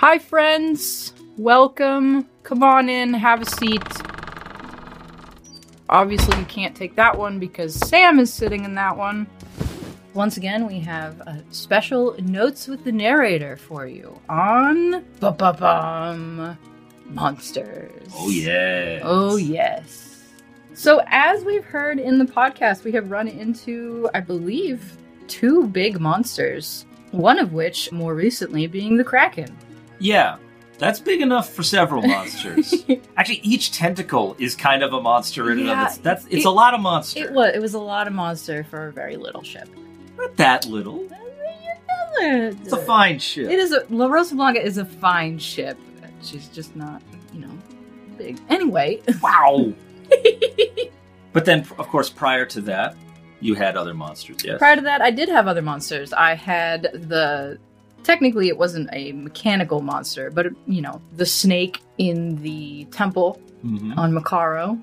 Hi, friends. Welcome. Come on in, have a seat. Obviously, you can't take that one because Sam is sitting in that one. Once again, we have a special notes with the narrator for you on ba-ba-bum, monsters. Oh yeah. Oh, yes. So, as we've heard in the podcast, we have run into, I believe, two big monsters. One of which, more recently, being the Kraken. Yeah. That's big enough for several monsters. Actually, each tentacle is kind of a monster in and Yeah, of its. That's it's it- a lot of monster. It was it was a lot of monster for a very little ship. Not that little. It's a fine ship. It is a La Rosa Blanca is a fine ship. She's just not, you know, big. Anyway, Wow. but then, of course, prior to that, you had other monsters. Yes. prior to that, I did have other monsters. I had the technically it wasn't a mechanical monster, but you know, the snake in the temple Mhm. on Makaro.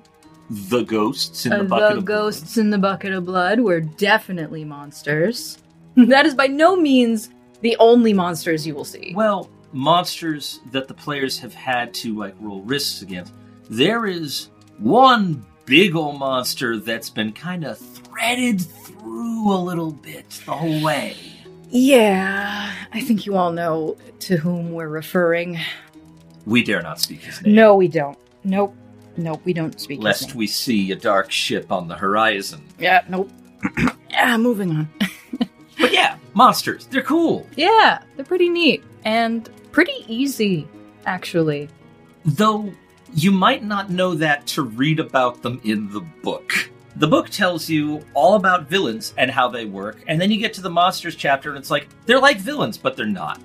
The ghosts in Uh, the bucket the of ghosts in the bucket of blood were definitely monsters. that is by no means the only monsters you will see. Well, monsters that the players have had to like roll risks against. There is one big ol' monster that's been kind of threaded through a little bit the whole way. Yeah, I think you all know to whom we're referring. We dare not speak his name. No, we don't. Nope. Nope, we don't speak his lest name. we see a dark ship on the horizon. Yeah, nope. yeah, moving on. But yeah, monsters, they're cool. Yeah, they're pretty neat and pretty easy, actually. Though you might not know that to read about them in the book. The book tells you all about villains and how they work, and then you get to the monsters chapter and it's like, they're like villains, but they're not.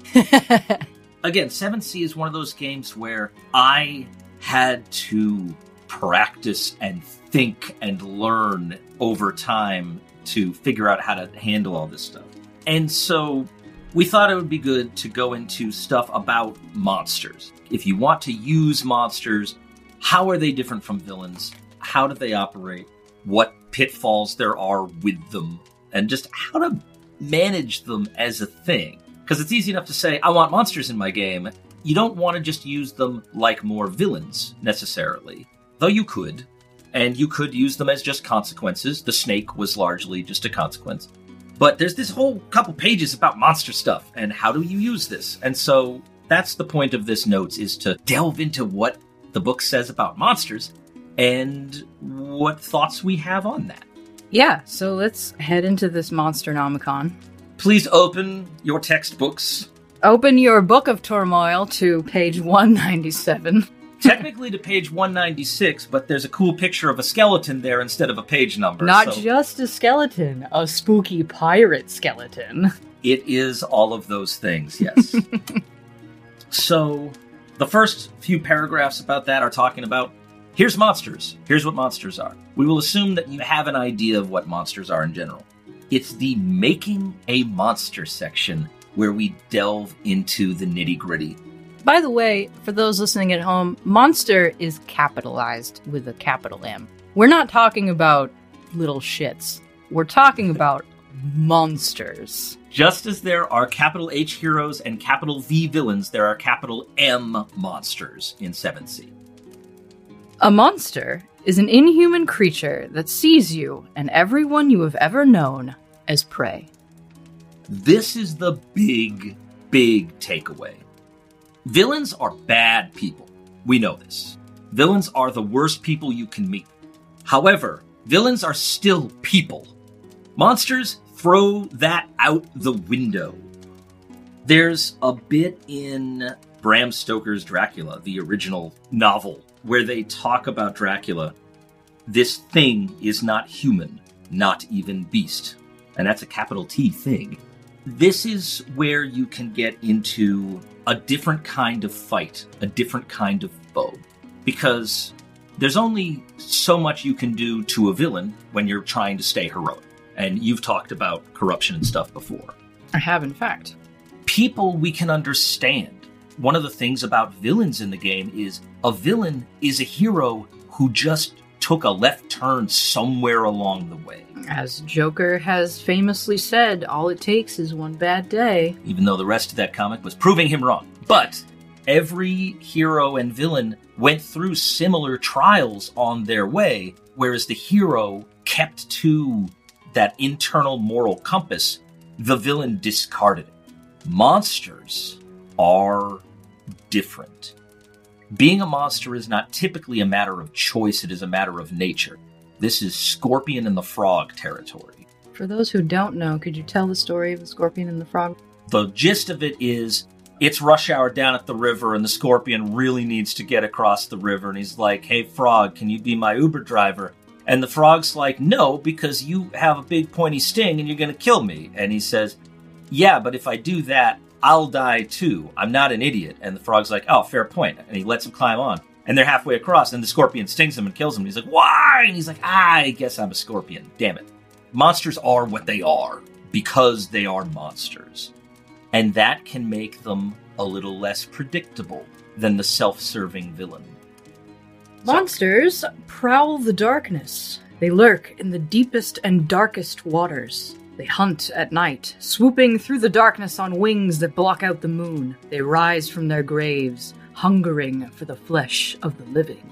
Again, Seventh Sea is one of those games where I had to practice and think and learn over time to figure out how to handle all this stuff. And so we thought it would be good to go into stuff about monsters. If you want to use monsters, how are they different from villains? How do they operate? What pitfalls there are with them? And just how to manage them as a thing. Because it's easy enough to say, I want monsters in my game. You don't want to just use them like more villains, necessarily. Though you could. And you could use them as just consequences. The snake was largely just a consequence. But there's this whole couple pages about monster stuff and how do you use this? And so that's the point of this notes is to delve into what the book says about monsters and what thoughts we have on that. yeah, so let's head into this Monsternomicon. Please open your textbooks, Open your Book of Turmoil to page 197. technically to page 196, but there's a cool picture of a skeleton there instead of a page number. Not so just a skeleton, a spooky pirate skeleton. it is all of those things, yes. so the first few paragraphs about that are talking about here's monsters. Here's what monsters are. We will assume that you have an idea of what monsters are in general. It's the making a monster section where we delve into the nitty gritty. By the way, for those listening at home, monster is capitalized with a capital M. We're not talking about little shits. We're talking about monsters. Just as there are capital H heroes and capital V villains, there are capital M monsters in Seventh Sea. A monster is an inhuman creature that sees you and everyone you have ever known as prey. This is the big, big takeaway. Villains are bad people. We know this. Villains are the worst people you can meet. However, villains are still people. Monsters throw that out the window. There's a bit in Bram Stoker's Dracula, the original novel, where they talk about Dracula. This thing is not human, not even beast. And that's a capital T thing. This is where you can get into a different kind of fight, a different kind of foe. Because there's only so much you can do to a villain when you're trying to stay heroic. And you've talked about corruption and stuff before. I have, in fact. People we can understand. One of the things about villains in the game is a villain is a hero who just took a left turn somewhere along the way. As Joker has famously said, all it takes is one bad day. even though the rest of that comic was proving him wrong. But every hero and villain went through similar trials on their way, whereas the hero kept to that internal moral compass, the villain discarded it. Monsters are different. Being a monster is not typically a matter of choice, it is a matter of nature. This is Scorpion and the Frog territory. For those who don't know, could you tell the story of the scorpion and the frog? The gist of it is it's rush hour down at the river, and the scorpion really needs to get across the river. And he's like, Hey, frog, can you be my Uber driver? And the frog's like, No, because you have a big pointy sting and you're going to kill me. And he says, Yeah, but if I do that, I'll die too. I'm not an idiot. And the frog's like, Oh, fair point. And he lets him climb on. And they're halfway across, and the scorpion stings him and kills him. And he's like, Why? And he's like, I guess I'm a scorpion. Damn it. Monsters are what they are because they are monsters. And that can make them a little less predictable than the self serving villain. Monsters prowl the darkness. They lurk in the deepest and darkest waters. They hunt at night, swooping through the darkness on wings that block out the moon. They rise from their graves, hungering for the flesh of the living.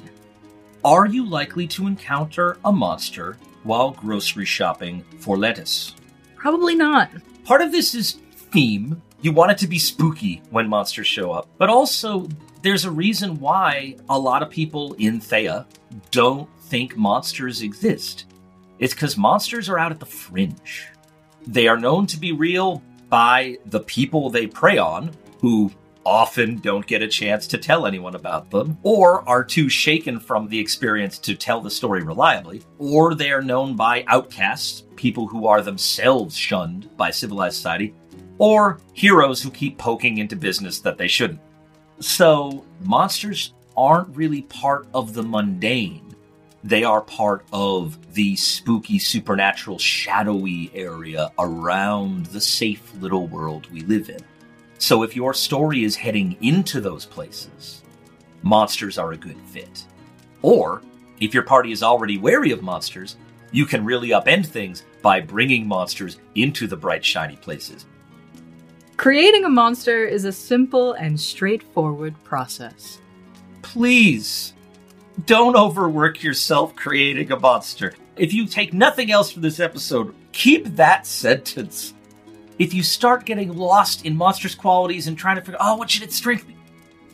Are you likely to encounter a monster while grocery shopping for lettuce? Probably not. Part of this is theme. You want it to be spooky when monsters show up, but also there's a reason why a lot of people in Thea don't think monsters exist. It's because monsters are out at the fringe. They are known to be real by the people they prey on, who often don't get a chance to tell anyone about them, or are too shaken from the experience to tell the story reliably, or they are known by outcasts, people who are themselves shunned by civilized society, or heroes who keep poking into business that they shouldn't. So, monsters aren't really part of the mundane. They are part of the spooky, supernatural, shadowy area around the safe little world we live in. So if your story is heading into those places, monsters are a good fit. Or, if your party is already wary of monsters, you can really upend things by bringing monsters into the bright, shiny places. Creating a monster is a simple and straightforward process. Please, don't overwork yourself creating a monster. If you take nothing else from this episode, keep that sentence. If you start getting lost in monstrous qualities and trying to figure, oh, what should its strength be?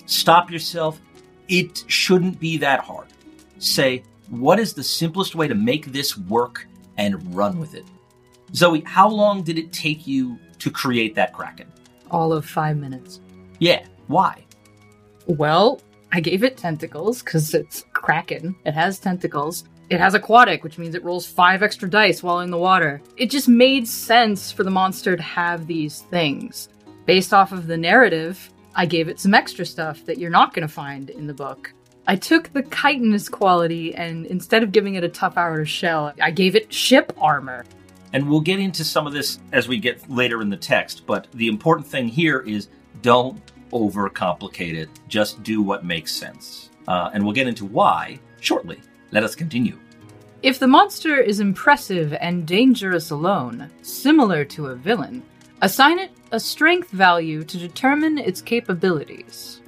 Stop yourself. It shouldn't be that hard. Say, what is the simplest way to make this work and run with it? Zoe, how long did it take you to create that Kraken? All of five minutes. Yeah, why? Well, I gave it tentacles because it's Kraken. It has tentacles. It has aquatic, which means it rolls five extra dice while in the water. It just made sense for the monster to have these things. Based off of the narrative, I gave it some extra stuff that you're not going to find in the book. I took the chitinous quality and instead of giving it a tough outer shell, I gave it ship armor. And we'll get into some of this as we get later in the text, but the important thing here is don't overcomplicate it. Just do what makes sense. Uh, and we'll get into why shortly. Let us continue. If the monster is impressive and dangerous alone, similar to a villain, assign it a strength value to determine its capabilities.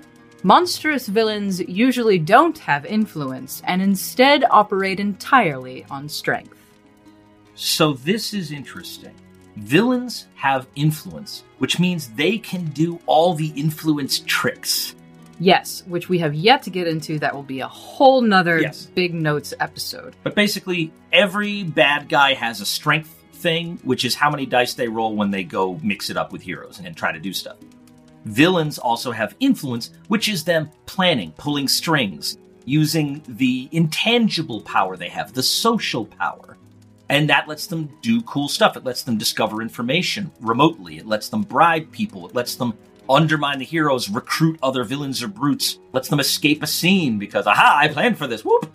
Monstrous villains usually don't have influence and instead operate entirely on strength. So, this is interesting. Villains have influence, which means they can do all the influence tricks. Yes, which we have yet to get into. That will be a whole nother Yes. big notes episode. But basically, every bad guy has a strength thing, which is how many dice they roll when they go mix it up with heroes and try to do stuff. Villains also have influence, which is them planning, pulling strings, using the intangible power they have, the social power. And that lets them do cool stuff. It lets them discover information remotely. It lets them bribe people. It lets them undermine the heroes, recruit other villains or brutes, lets them escape a scene because, aha, I planned for this. Whoop!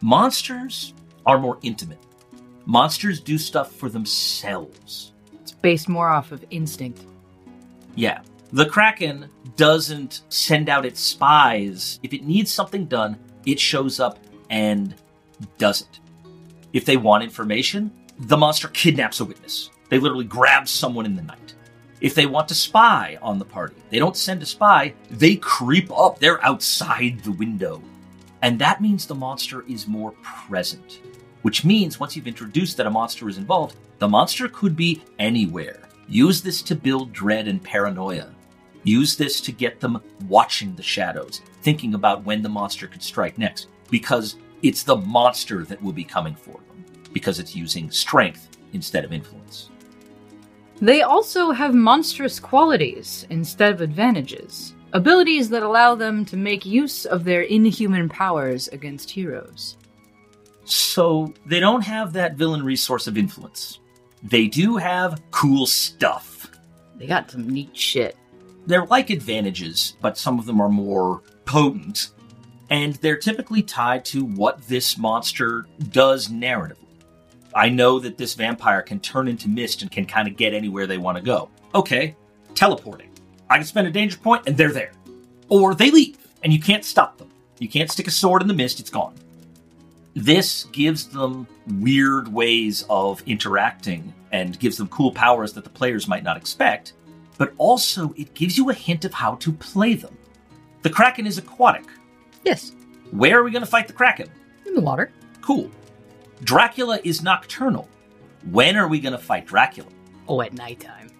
Monsters are more intimate. Monsters do stuff for themselves. It's based more off of instinct. Yeah. The Kraken doesn't send out its spies. If it needs something done, it shows up and does it. If they want information, the monster kidnaps a witness. They literally grab someone in the night. If they want to spy on the party, they don't send a spy, they creep up. They're outside the window. And that means the monster is more present. Which means once you've introduced that a monster is involved, the monster could be anywhere. Use this to build dread and paranoia. Use this to get them watching the shadows, thinking about when the monster could strike next, because it's the monster that will be coming for them, because it's using strength instead of influence. They also have monstrous qualities instead of advantages, abilities that allow them to make use of their inhuman powers against heroes. So they don't have that villain resource of influence. They do have cool stuff. They got some neat shit. They're like advantages, but some of them are more potent, and they're typically tied to what this monster does narratively. I know that this vampire can turn into mist and can kind of get anywhere they want to go. Okay, teleporting. I can spend a danger point and they're there. Or they leave and you can't stop them. You can't stick a sword in the mist, it's gone. This gives them weird ways of interacting and gives them cool powers that the players might not expect, but also it gives you a hint of how to play them. The Kraken is aquatic. Yes, Where are we going to fight the Kraken? in the water. Cool. Dracula is nocturnal. When are we going to fight Dracula? Oh, at nighttime.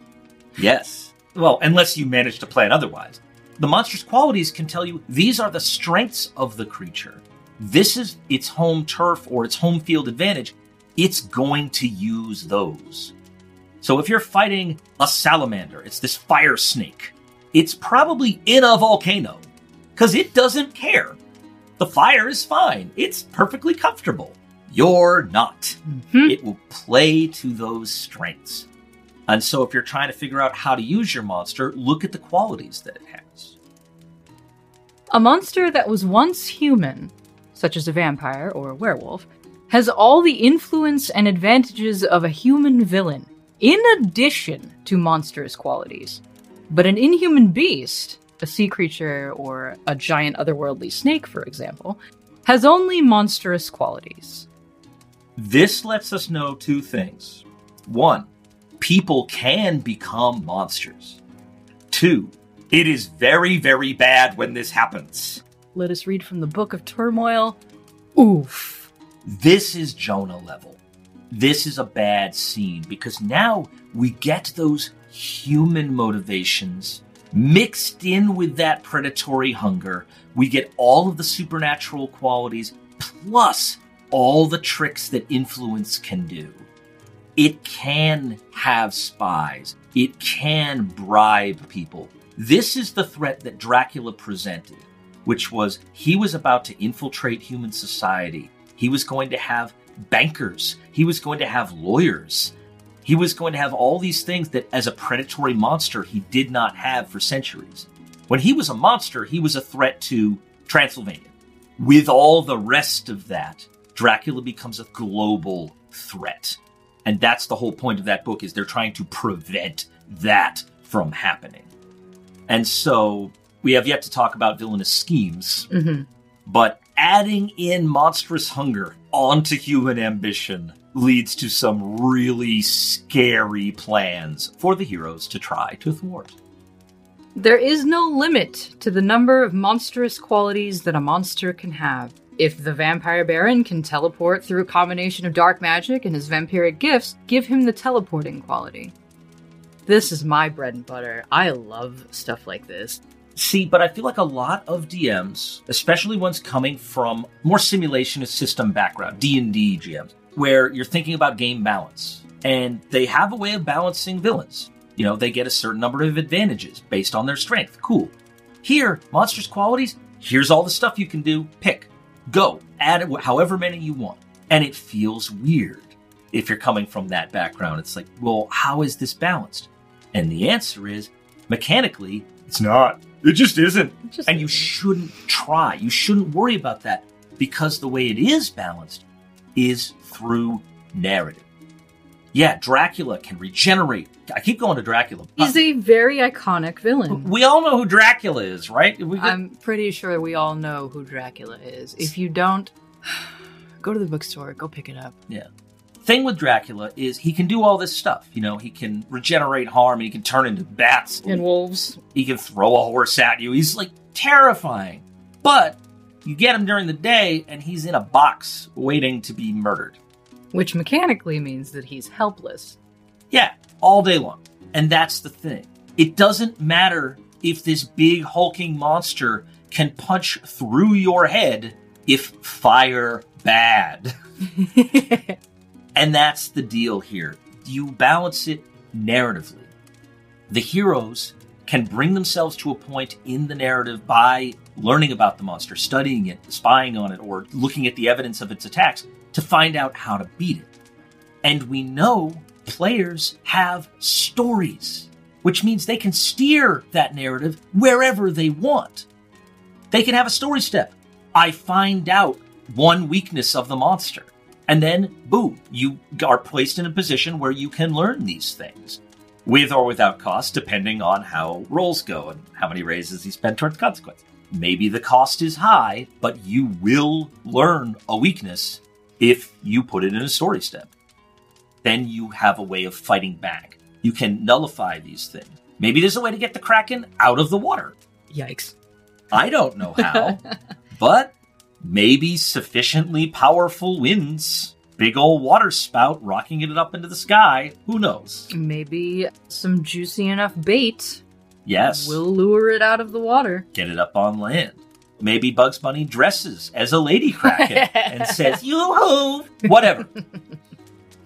Yes. Well, unless you manage to plan otherwise. The monster's qualities can tell you these are the strengths of the creature. This is its home turf or its home field advantage. It's going to use those. So if you're fighting a salamander, it's this fire snake, it's probably in a volcano because it doesn't care. The fire is fine, it's perfectly comfortable. You're not. Mhm. It will play to those strengths. And so if you're trying to figure out how to use your monster, look at the qualities that it has. A monster that was once human, such as a vampire or a werewolf, has all the influence and advantages of a human villain, in addition to monstrous qualities. But an inhuman beast, a sea creature or a giant otherworldly snake, for example, has only monstrous qualities. This lets us know two things. One, people can become monsters. Two, it is very, very bad when this happens. Let us read from the Book of Turmoil. Oof. This is Jonah level. This is a bad scene because now we get those human motivations mixed in with that predatory hunger. We get all of the supernatural qualities plus all the tricks that influence can do. It can have spies. It can bribe people. This is the threat that Dracula presented, which was he was about to infiltrate human society. He was going to have bankers. He was going to have lawyers. He was going to have all these things that, as a predatory monster, he did not have for centuries. When he was a monster, he was a threat to Transylvania. With all the rest of that, Dracula becomes a global threat. And that's the whole point of that book is they're trying to prevent that from happening. And so we have yet to talk about villainous schemes, hmm but adding in monstrous hunger onto human ambition leads to some really scary plans for the heroes to try to thwart. There is no limit to the number of monstrous qualities that a monster can have. If the vampire baron can teleport through a combination of dark magic and his vampiric gifts, give him the teleporting quality. This is my bread and butter. I love stuff like this. See, but I feel like a lot of DMs, especially ones coming from more simulationist system background, D&D GMs, where you're thinking about game balance, and they have a way of balancing villains. You know, they get a certain number of advantages based on their strength. Cool. Here, monsters' qualities, here's all the stuff you can do. Pick. Go. Add however many you want. And it feels weird if you're coming from that background. It's like, well, how is this balanced? And the answer is, mechanically, it's not. It just isn't. Just And you shouldn't try. You shouldn't worry about that because the way it is balanced is through narrative. Yeah, Dracula can regenerate. I keep going to Dracula. He's a very iconic villain. we all know who Dracula is, right? Got- I'm pretty sure we all know who Dracula is. If you don't, go to the bookstore, go pick it up. Yeah. Thing with Dracula is he can do all this stuff. You know, he can regenerate harm, he can turn into bats, And wolves. he can throw a horse at you. He's like terrifying. But you get him during the day and he's in a box waiting to be murdered. Which mechanically means that he's helpless. Yeah, all day long. And that's the thing. It doesn't matter if this big hulking monster can punch through your head if fire bad. and that's the deal here. You balance it narratively. The heroes can bring themselves to a point in the narrative by learning about the monster, studying it, spying on it, or looking at the evidence of its attacks to find out how to beat it. And we know players have stories, which means they can steer that narrative wherever they want. They can have a story step. I find out one weakness of the monster. And then, boom, you are placed in a position where you can learn these things. With or without cost, depending on how rolls go and how many raises you spend towards consequence. Maybe the cost is high, but you will learn a weakness if you put it in a story step. Then you have a way of fighting back. You can nullify these things. Maybe there's a way to get the Kraken out of the water. Yikes. I don't know how, but maybe sufficiently powerful winds, big old water spout rocking it up into the sky. Who knows? Maybe some juicy enough bait Yes, will lure it out of the water. get it up on land. Maybe Bugs Bunny dresses as a lady kraken and says, Yoo-hoo! Whatever.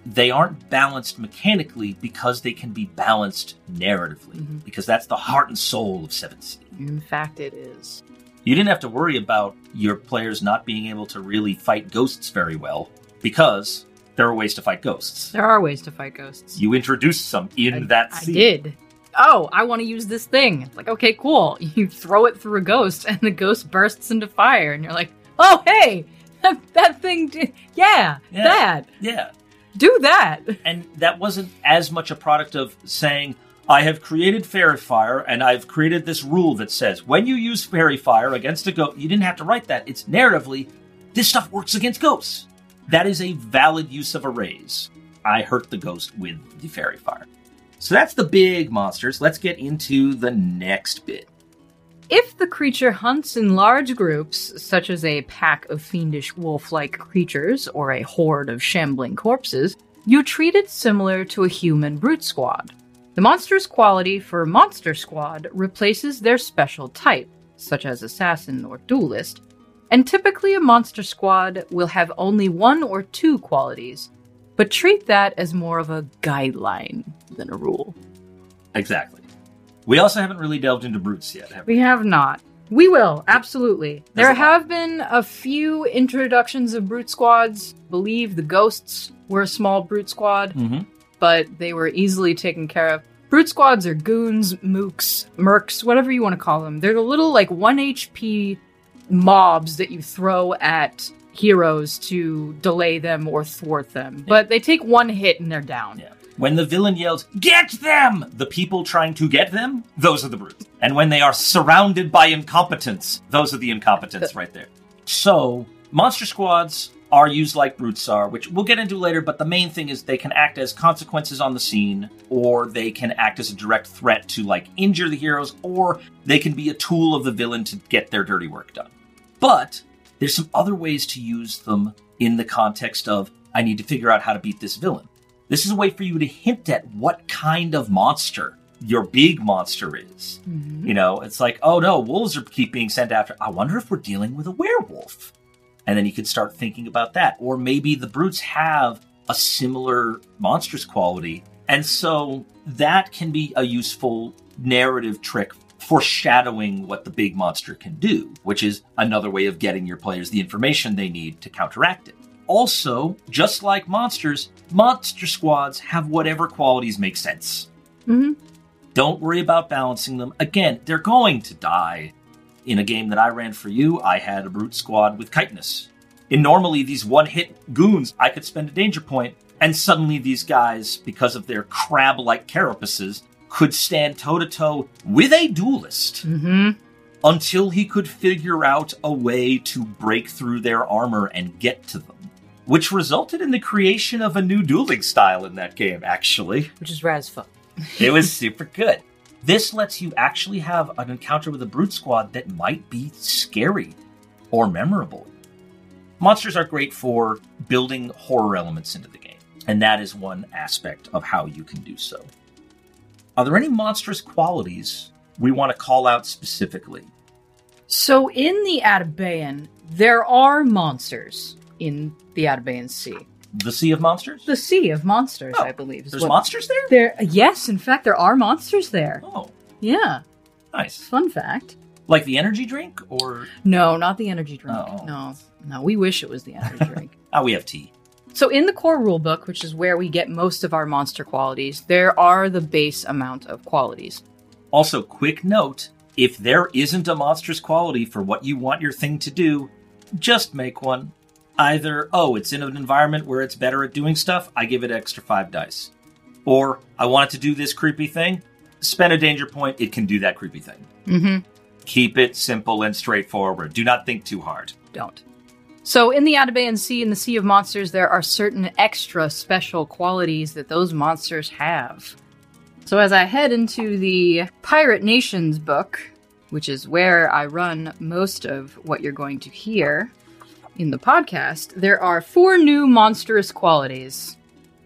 they aren't balanced mechanically because they can be balanced narratively, Mhm. because that's the heart and soul of Seventh Sea. In fact, it is. You didn't have to worry about your players not being able to really fight ghosts very well because there are ways to fight ghosts. There are ways to fight ghosts. You introduced some in I, that I did. Oh, I want to use this thing. It's like, okay, cool. You throw it through a ghost, and the ghost bursts into fire, and you're like, oh, hey, that, that thing did. Yeah, Yeah. that. Yeah. Do that. And that wasn't as much a product of saying, I have created fairy fire and I've created this rule that says when you use fairy fire against a ghost, you didn't have to write that. It's narratively, this stuff works against ghosts. That is a valid use of a raise. I hurt the ghost with the fairy fire. So that's the big monsters. Let's get into the next bit. If the creature hunts in large groups, such as a pack of fiendish wolf like creatures or a horde of shambling corpses, you treat it similar to a human brute squad. The monster's quality for Monster Squad replaces their special type, such as assassin or duelist, and typically a Monster Squad will have only one or two qualities, but treat that as more of a guideline than a rule. Exactly. We also haven't really delved into brutes yet, have we? We have not. We will, absolutely. There's there have been a few introductions of brute squads. believe the ghosts were a small brute squad, Mm-hmm. but they were easily taken care of. Brute squads are goons, mooks, mercs, whatever you want to call them. They're the little like 1 HP mobs that you throw at heroes to delay them or thwart them. But they take one hit and they're down. Yeah. When the villain yells, Get them! The people trying to get them, those are the brutes. And when they are surrounded by incompetence, those are the incompetents right there. So, monster squads are used like brutes are, which we'll get into later, but the main thing is they can act as consequences on the scene, or they can act as a direct threat to, like, injure the heroes, or they can be a tool of the villain to get their dirty work done. But there's some other ways to use them in the context of I need to figure out how to beat this villain. This is a way for you to hint at what kind of monster your big monster is. Mhm. You know, it's like, oh no, wolves are keep being sent after. I wonder if we're dealing with a werewolf. And then you could start thinking about that. Or maybe the brutes have a similar monstrous quality. And so that can be a useful narrative trick foreshadowing what the big monster can do, which is another way of getting your players the information they need to counteract it. Also, just like monsters, monster squads have whatever qualities make sense. Mhm. Don't worry about balancing them. Again, they're going to die. In a game that I ran for you, I had a brute squad with chitinous. In normally these one hit goons, I could spend a danger point, and suddenly these guys, because of their crab like carapaces, could stand toe to toe with a duelist Mhm. until he could figure out a way to break through their armor and get to them. which resulted in the creation of a new dueling style in that game, actually. Which is rad as fuck. It was super good. This lets you actually have an encounter with a brute squad that might be scary or memorable. Monsters are great for building horror elements into the game, and that is one aspect of how you can do so. Are there any monstrous qualities we want to call out specifically? So in the Atabean, there are monsters in the Atabean Sea. The Sea of Monsters? The Sea of Monsters, Oh, I believe. There's what- monsters there? There, yes, in fact, there are monsters there. Oh, Yeah, nice. fun fact. Like the energy drink, or No, not the energy drink. Oh. No, no, we wish it was the energy drink. ah, we have tea. So in the core rulebook, which is where we get most of our monster qualities, there are the base amount of qualities. Also, quick note: if there isn't a monstrous quality for what you want your thing to do, just make one. Either, oh, it's in an environment where it's better at doing stuff, I give it extra five dice. Or, I want it to do this creepy thing, spend a danger point, it can do that creepy thing. Mm-hmm. Keep it simple and straightforward. Do not think too hard. Don't. So in the Atabean Sea and the Sea of Monsters, there are certain extra special qualities that those monsters have. So as I head into the Pirate Nations book, which is where I run most of what you're going to hear in the podcast, there are four new monstrous qualities.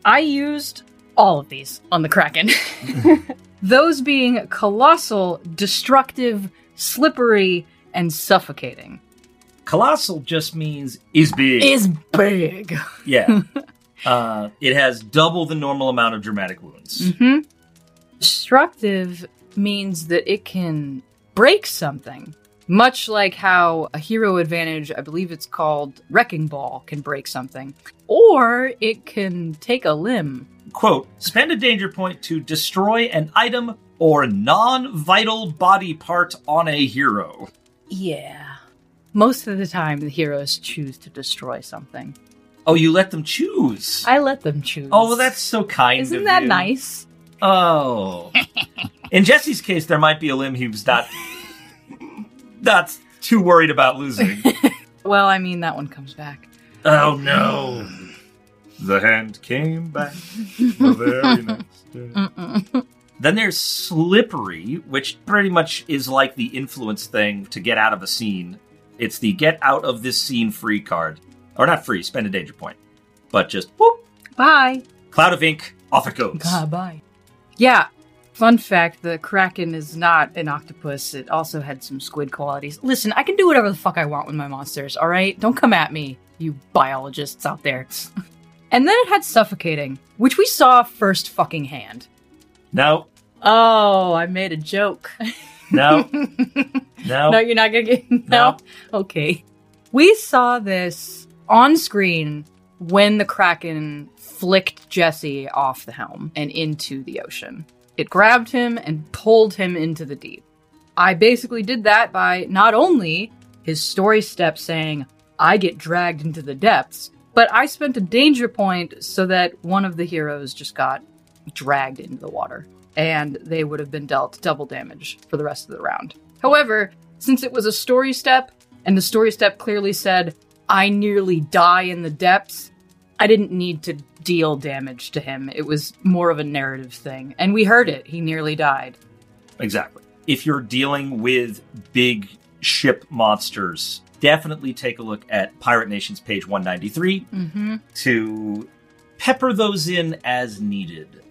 I used all of these on the Kraken. Those being colossal, destructive, slippery, and suffocating. Colossal just means is big. Is big. yeah. uh, it has double the normal amount of dramatic wounds. hmm Destructive means that it can break something. Much like how a hero advantage, I believe it's called Wrecking Ball, can break something. Or it can take a limb. Quote, spend a danger point to destroy an item or non vital body part on a hero. Yeah. Most of the time, the heroes choose to destroy something. Oh, you let them choose. I let them choose. oh, well, that's so kind Isn't of that you. nice? Oh. In Jesse's case, there might be a limb he was not, not too worried about losing. Well, I mean, that one comes back. oh, no. The hand came back the very next day. Mm-mm. Then there's Slippery, which pretty much is like the influence thing to get out of a scene. It's the get out of this scene free card. Or not free, spend a danger point. But just whoop, Bye. cloud of ink, off it goes. bye. Yeah. Fun fact the Kraken is not an octopus. It also had some squid qualities. Listen, I can do whatever the fuck I want with my monsters, alright? Don't come at me, you biologists out there. and then it had suffocating, which we saw first fucking hand. No, Oh, I made a joke. no, no. No, you're not gonna get no. No. Okay. We saw this on screen when the Kraken flicked Jesse off the helm and into the ocean. It grabbed him and pulled him into the deep. I basically did that by not only his story step saying, I get dragged into the depths, but I spent a danger point so that one of the heroes just got dragged into the water, and they would have been dealt double damage for the rest of the round. However, since it was a story step, and the story step clearly said, I nearly die in the depths, I didn't need to deal damage to him. It was more of a narrative thing. And we heard it. He nearly died. Exactly. If you're dealing with big ship monsters, definitely take a look at Pirate Nation's page 193 Mm-hmm. to pepper those in as needed.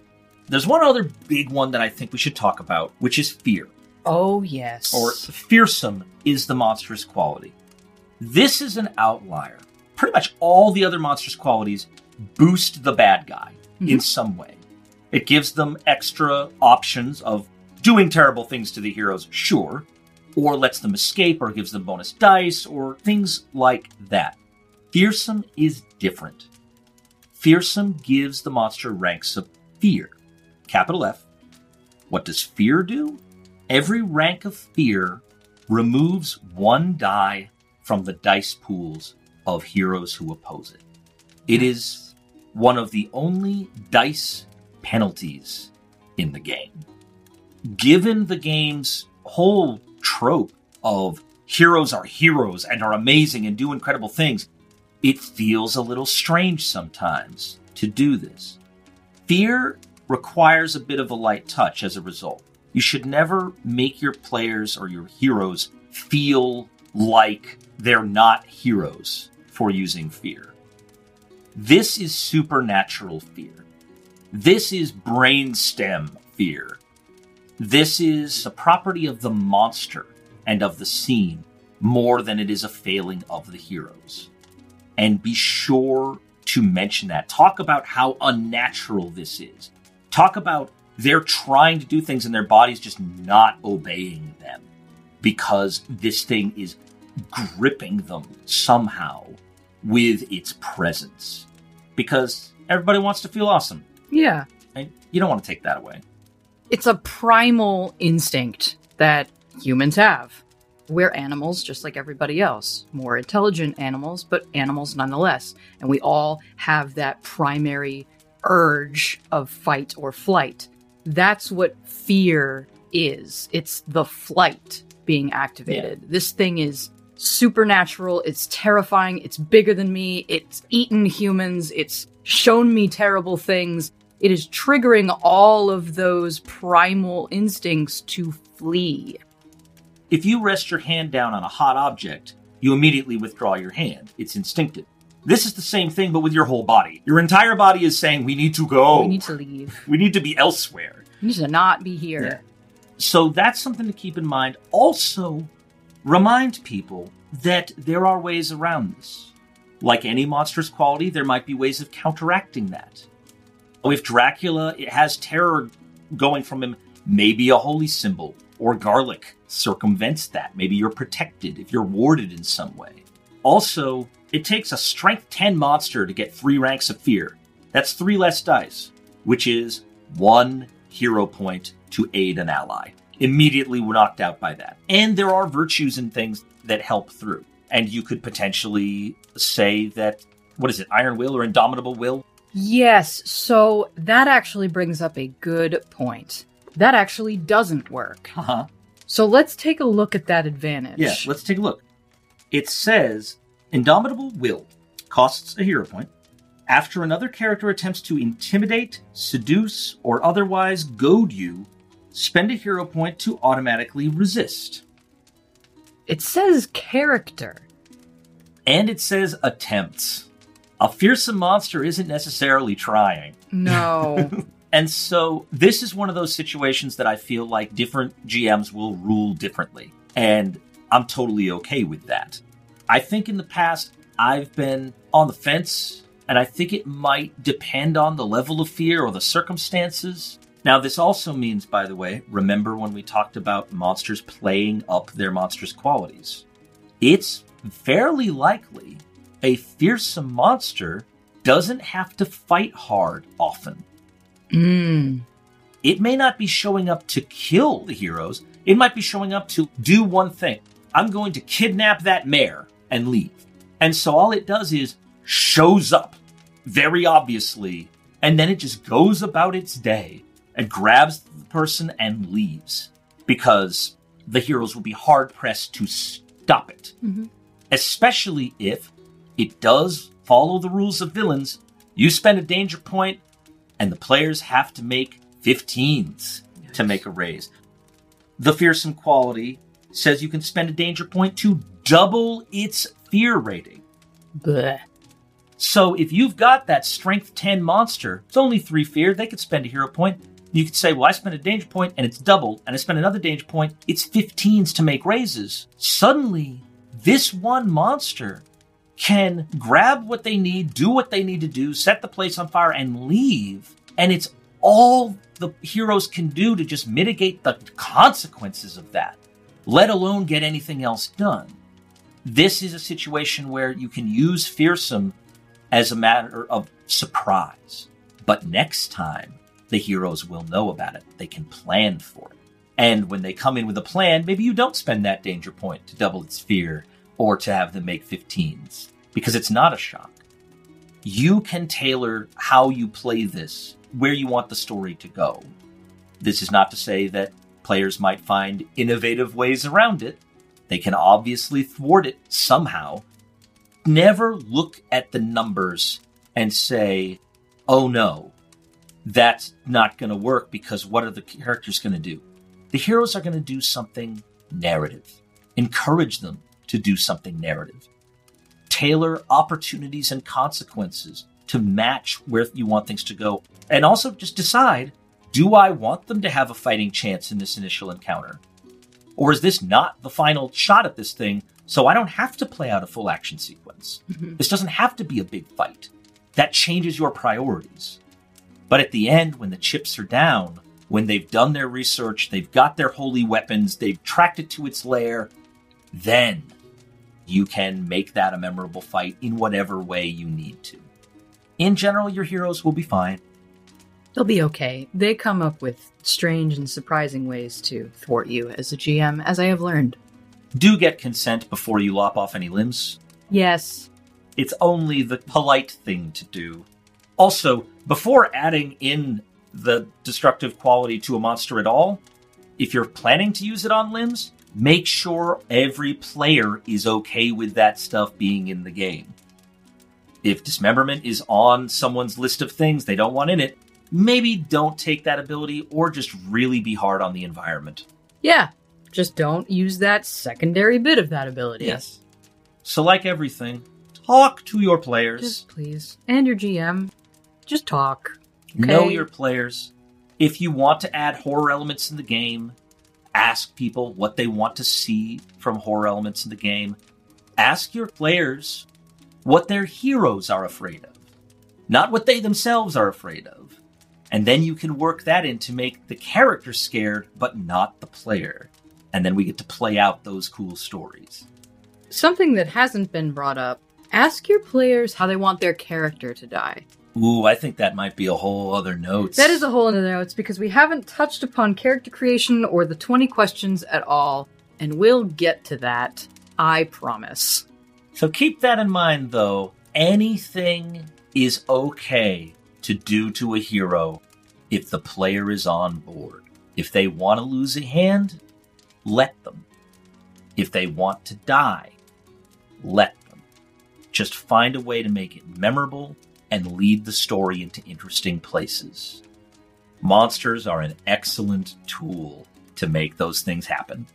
There's one other big one that I think we should talk about, which is fear. Oh, yes. Or fearsome is the monstrous quality. This is an outlier. Pretty much all the other monstrous qualities boost the bad guy in mm-hmm. some way. It gives them extra options of doing terrible things to the heroes, sure, or lets them escape, or gives them bonus dice, or things like that. Fearsome is different. Fearsome gives the monster ranks of fear. Capital F. What does fear do? Every rank of fear removes one die from the dice pools of heroes who oppose it. It is one of the only dice penalties in the game. Given the game's whole trope of heroes are heroes and are amazing and do incredible things, it feels a little strange sometimes to do this. Fear requires a bit of a light touch as a result. You should never make your players or your heroes feel like they're not heroes for using fear. This is supernatural fear. This is brainstem fear. This is a property of the monster and of the scene more than it is a failing of the heroes. And be sure to mention that. Talk about how unnatural this is. Talk about they're trying to do things and their body's just not obeying them because this thing is gripping them somehow with its presence. Because everybody wants to feel awesome. Yeah. And you don't want to take that away. It's a primal instinct that humans have. We're animals just like everybody else, more intelligent animals, but animals nonetheless. And we all have that primary urge of fight or flight. That's what fear is. It's the flight being activated. This thing is supernatural, it's terrifying, it's bigger than me, it's eaten humans, it's shown me terrible things. It is triggering all of those primal instincts to flee. If you rest your hand down on a hot object, you immediately withdraw your hand. It's instinctive. This is the same thing, but with your whole body. Your entire body is saying, We need to go. We need to leave. We need to be elsewhere. We need to not be here. So that's something to keep in mind. Also, remind people that there are ways around this. Like any monstrous quality, there might be ways of counteracting that. If Dracula it has terror going from him, maybe a holy symbol or garlic circumvents that. Maybe you're protected if you're warded in some way. Also, it takes a strength 10 monster to get three ranks of fear. That's three less dice, which is one hero point to aid an ally. Immediately we're knocked out by that. And there are virtues and things that help through. And you could potentially say that, what is it, Iron Will or Indomitable Will? Yes, so that actually brings up a good point. That actually doesn't work. Uh huh. So let's take a look at that advantage. Yeah, let's take a look. It says Indomitable Will costs a hero point. After another character attempts to intimidate, seduce, or otherwise goad you, spend a hero point to automatically resist. It says character. And it says attempts. A fearsome monster isn't necessarily trying. No. And so this is one of those situations that I feel like different GMs will rule differently. And I'm totally okay with that. I think in the past, I've been on the fence, and I think it might depend on the level of fear or the circumstances. Now, this also means, by the way, remember when we talked about monsters playing up their monstrous qualities? It's fairly likely a fearsome monster doesn't have to fight hard often. mm. It may not be showing up to kill the heroes, it might be showing up to do one thing. I'm going to kidnap that mayor and leave. And so all it does is shows up very obviously, and then it just goes about its day and grabs the person and leaves because the heroes will be hard pressed to stop it. Mhm. Especially if it does follow the rules of villains. You spend a danger point, and the players have to make 15s to make a raise. The fearsome quality says you can spend a danger point to double its fear rating. So if you've got that strength 10 monster, it's only three fear, they could spend a hero point. You could say, well, I spent a danger point and it's doubled, and I spent another danger point, it's 15s to make raises. Suddenly, this one monster can grab what they need, do what they need to do, set the place on fire, and leave. And it's all the heroes can do to just mitigate the consequences of that, let alone get anything else done. This is a situation where you can use fearsome as a matter of surprise. But next time, the heroes will know about it. They can plan for it. And when they come in with a plan, maybe you don't spend that danger point to double its fear or to have them make 15s because it's not a shock. You can tailor how you play this, where you want the story to go. This is not to say that players might find innovative ways around it. They can obviously thwart it somehow. never look at the numbers and say, oh no, that's not going to work because what are the characters going to do? The heroes are going to do something narrative. Encourage them to do something narrative. Tailor opportunities and consequences to match where you want things to go. And also just decide do I want them to have a fighting chance in this initial encounter? Or is this not the final shot at this thing, so I don't have to play out a full action sequence? Mhm. This doesn't have to be a big fight. That changes your priorities. But at the end, when the chips are down, when they've done their research, they've got their holy weapons, they've tracked it to its lair, then you can make that a memorable fight in whatever way you need to. In general, your heroes will be fine. They'll be okay. They come up with strange and surprising ways to thwart you as a GM, as I have learned. Do get consent before you lop off any limbs. Yes. It's only the polite thing to do. Also, before adding in the destructive quality to a monster at all, if you're planning to use it on limbs, make sure every player is okay with that stuff being in the game. If dismemberment is on someone's list of things they don't want in it, maybe don't take that ability or just really be hard on the environment. Yeah. Just don't use that secondary bit of that ability. Yes. So, like everything, talk to your players. Just please. And your GM. Just talk. Know your players. If you want to add horror elements in the game, ask people what they want to see from horror elements in the game. Ask your players what their heroes are afraid of, not what they themselves are afraid of. And then you can work that in to make the character scared, but not the player. And then we get to play out those cool stories. Something that hasn't been brought up ask your players how they want their character to die. Ooh, I think that might be a whole other note. That is a whole other notes because we haven't touched upon character creation or the 20 questions at all, and we'll get to that. I promise. So keep that in mind, though. Anything is okay to do to a hero if the player is on board. If they want to lose a hand, let them. If they want to die, let them. Just find a way to make it memorable and lead the story into interesting places. Monsters are an excellent tool to make those things happen.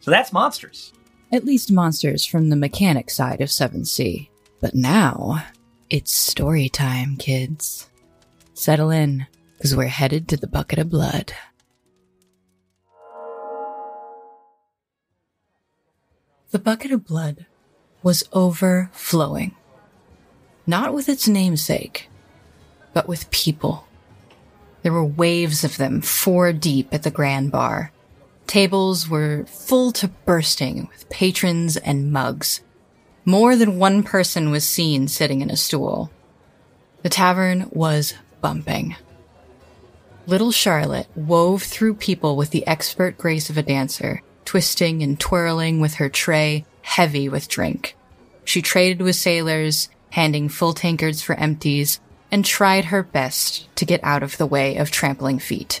So that's monsters. At least monsters from the mechanic side of Seventh Sea. But now, it's story time, kids. Settle in, because we're headed to the Bucket o' Blood. The Bucket o' Blood was overflowing. Not with its namesake, but with people. There were waves of them, four deep at the grand bar. Tables were full to bursting with patrons and mugs. More than one person was seen sitting in a stool. The tavern was bumping. Little Charlotte wove through people with the expert grace of a dancer, twisting and twirling with her tray heavy with drink. She traded with sailors, handing full tankards for empties, and tried her best to get out of the way of trampling feet.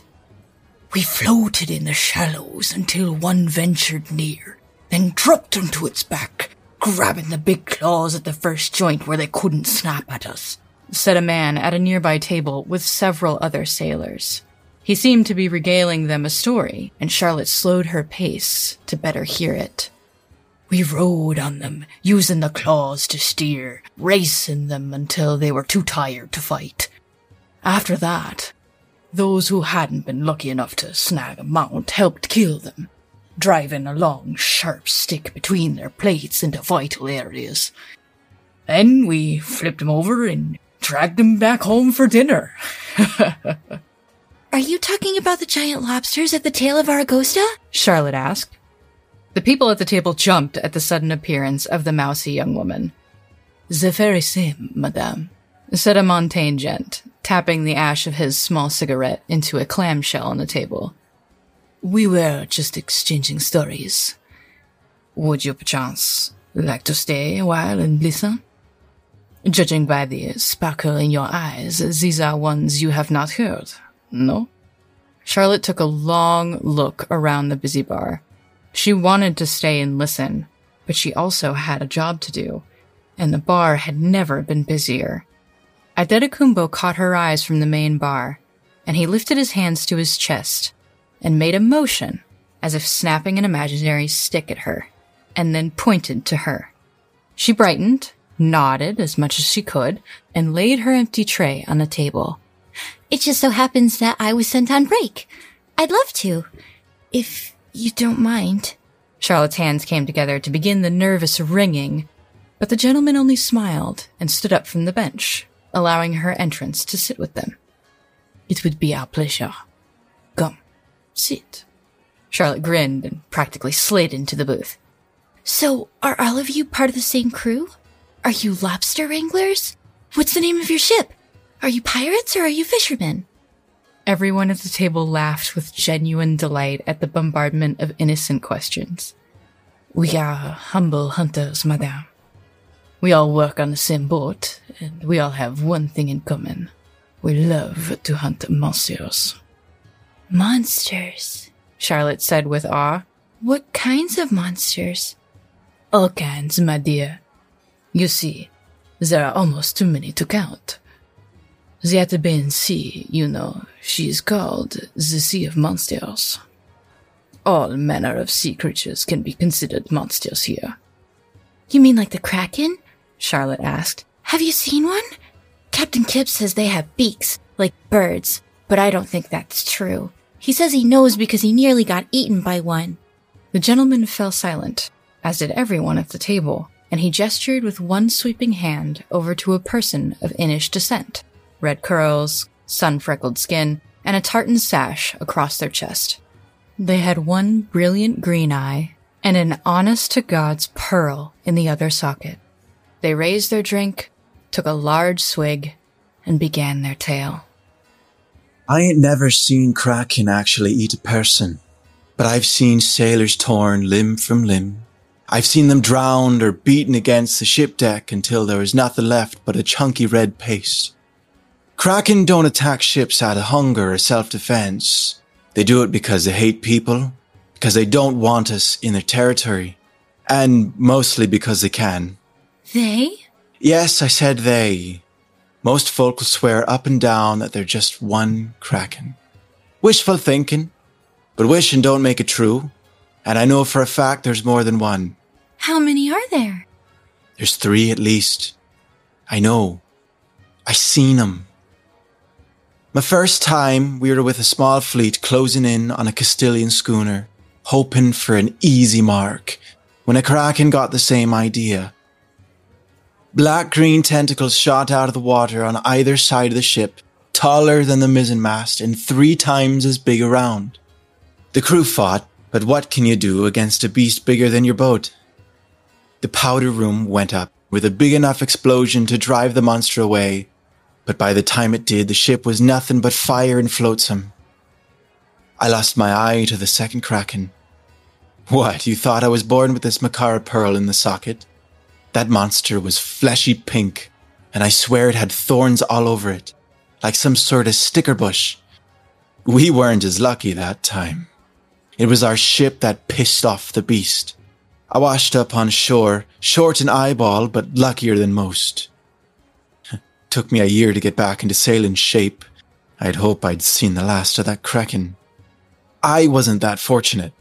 We floated in the shallows until one ventured near, then dropped onto its back, grabbing the big claws at the first joint where they couldn't snap at us, said a man at a nearby table with several other sailors. He seemed to be regaling them a story, and Charlotte slowed her pace to better hear it. We rode on them, using the claws to steer, racing them until they were too tired to fight. After that, those who hadn't been lucky enough to snag a mount helped kill them, driving a long, sharp stick between their plates into vital areas. Then we flipped them over and dragged them back home for dinner. Are you talking about the giant lobsters at the tail of Aragosta? Charlotte asked. The people at the table jumped at the sudden appearance of the mousy young woman. The very same, madame, said a Montaigne gent, tapping the ash of his small cigarette into a clamshell on the table. We were just exchanging stories. Would you perchance like to stay a while and listen? Judging by the sparkle in your eyes, these are ones you have not heard, no? Charlotte took a long look around the busy bar. She wanted to stay and listen, but she also had a job to do. and the bar had never been busier. Adetokumbo caught her eyes from the main bar, and he lifted his hands to his chest and made a motion as if snapping an imaginary stick at her, and then pointed to her. She brightened, nodded as much as she could, and laid her empty tray on the table. It just so happens that I was sent on break. I'd love to, if you don't mind. Charlotte's hands came together to begin the nervous wringing, but the gentleman only smiled and stood up from the bench, allowing her entrance to sit with them. It would be our pleasure. Come, sit. Charlotte grinned and practically slid into the booth. So, are all of you part of the same crew? Are you lobster wranglers? What's the name of your ship? Are you pirates or are you fishermen? Everyone at the table laughed with genuine delight at the bombardment of innocent questions. We are humble hunters, madame. We all work on the same boat, and we all have one thing in common. We love to hunt monsters. Monsters, Charlotte said with awe. What kinds of monsters? All kinds, my dear. You see, there are almost too many to count. The Atabean Sea, you know, she is called the Sea of Monsters. All manner of sea creatures can be considered monsters here. You mean like the Kraken? Charlotte asked. Have you seen one? Captain Kipp says they have beaks, like birds, but I don't think that's true. He says he knows because he nearly got eaten by one. The gentleman fell silent, as did everyone at the table, and he gestured with one sweeping hand over to a person of Inish descent red curls, sun freckled skin, and a tartan sash across their chest. They had one brilliant green eye and an honest to God's pearl in the other socket. They raised their drink, took a large swig, and began their tale. I ain't never seen Kraken actually eat a person, but I've seen sailors torn limb from limb. I've seen them drowned or beaten against the ship deck until there was nothing left but a chunky red paste. Kraken don't attack ships out of hunger or self-defense. They do it because they hate people, because they don't want us in their territory, and mostly because they can. They? Yes, I said they. Most folk will swear up and down that they're just one Kraken. Wishful thinking, but wishing don't make it true, and I know for a fact there's more than one. How many are there? There's three at least. I know. I seen 'em. My first time, we were with a small fleet closing in on a Castilian schooner, hoping for an easy mark, when a kraken got the same idea. Black green tentacles shot out of the water on either side of the ship, taller than the mizzenmast and three times as big around. The crew fought, but what can you do against a beast bigger than your boat? The powder room went up with a big enough explosion to drive the monster away, but by the time it did, the ship was nothing but fire and flotsam. I lost my eye to the second kraken. What, you thought I was born with this Makara pearl in the socket? That monster was fleshy pink, and I swear it had thorns all over it, like some sort of sticker bush. We weren't as lucky that time. It was our ship that pissed off the beast. I washed up on shore, short an eyeball, but luckier than most. Took me a year to get back into sailing shape. I'd hope I'd seen the last of that kraken. I wasn't that fortunate.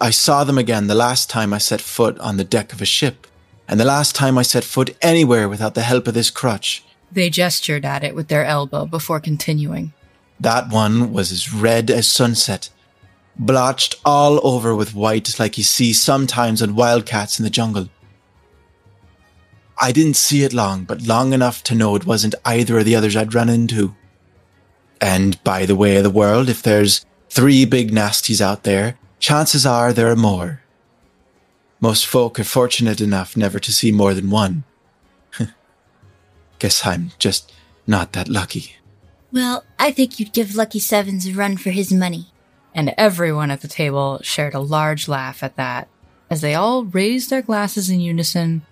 I saw them again the last time I set foot on the deck of a ship, and the last time I set foot anywhere without the help of this crutch. They gestured at it with their elbow before continuing. That one was as red as sunset, blotched all over with white like you see sometimes on wildcats in the jungle. I didn't see it long, but long enough to know it wasn't either of the others I'd run into. And by the way of the world, if there's three big nasties out there, chances are there are more. Most folk are fortunate enough never to see more than one. Guess I'm just not that lucky. Well, I think you'd give Lucky Sevens a run for his money. And everyone at the table shared a large laugh at that, as they all raised their glasses in unison,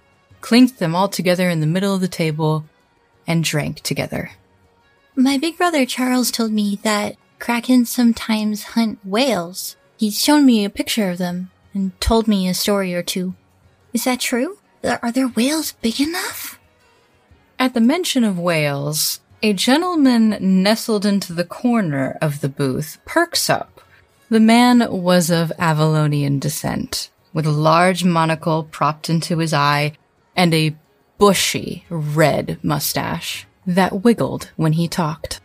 clinked them all together in the middle of the table, and drank together. My big brother Charles told me that Kraken sometimes hunt whales. He's shown me a picture of them and told me a story or two. Is that true? Are there whales big enough? At the mention of whales, a gentleman nestled into the corner of the booth perks up. The man was of Avalonian descent, with a large monocle propped into his eye and a bushy red mustache that wiggled when he talked.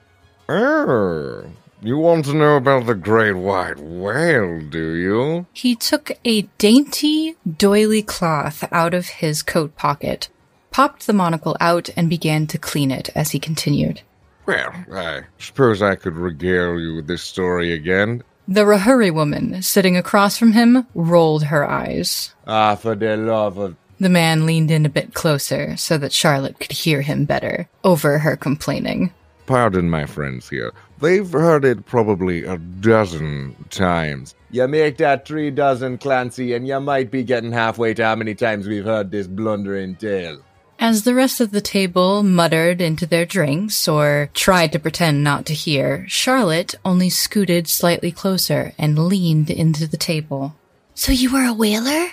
Oh, you want to know about the great white whale, do you? He took a dainty doily cloth out of his coat pocket, popped the monocle out, and began to clean it as he continued. Well, I suppose I could regale you with this story again. The Rahuri woman, sitting across from him, rolled her eyes. Ah, for the love of. The man leaned in a bit closer so that Charlotte could hear him better, over her complaining. Pardon my friends here. They've heard it probably a dozen times. You make that three dozen, Clancy, and you might be getting halfway to how many times we've heard this blundering tale. As the rest of the table muttered into their drinks or tried to pretend not to hear, Charlotte only scooted slightly closer and leaned into the table. So you were a whaler?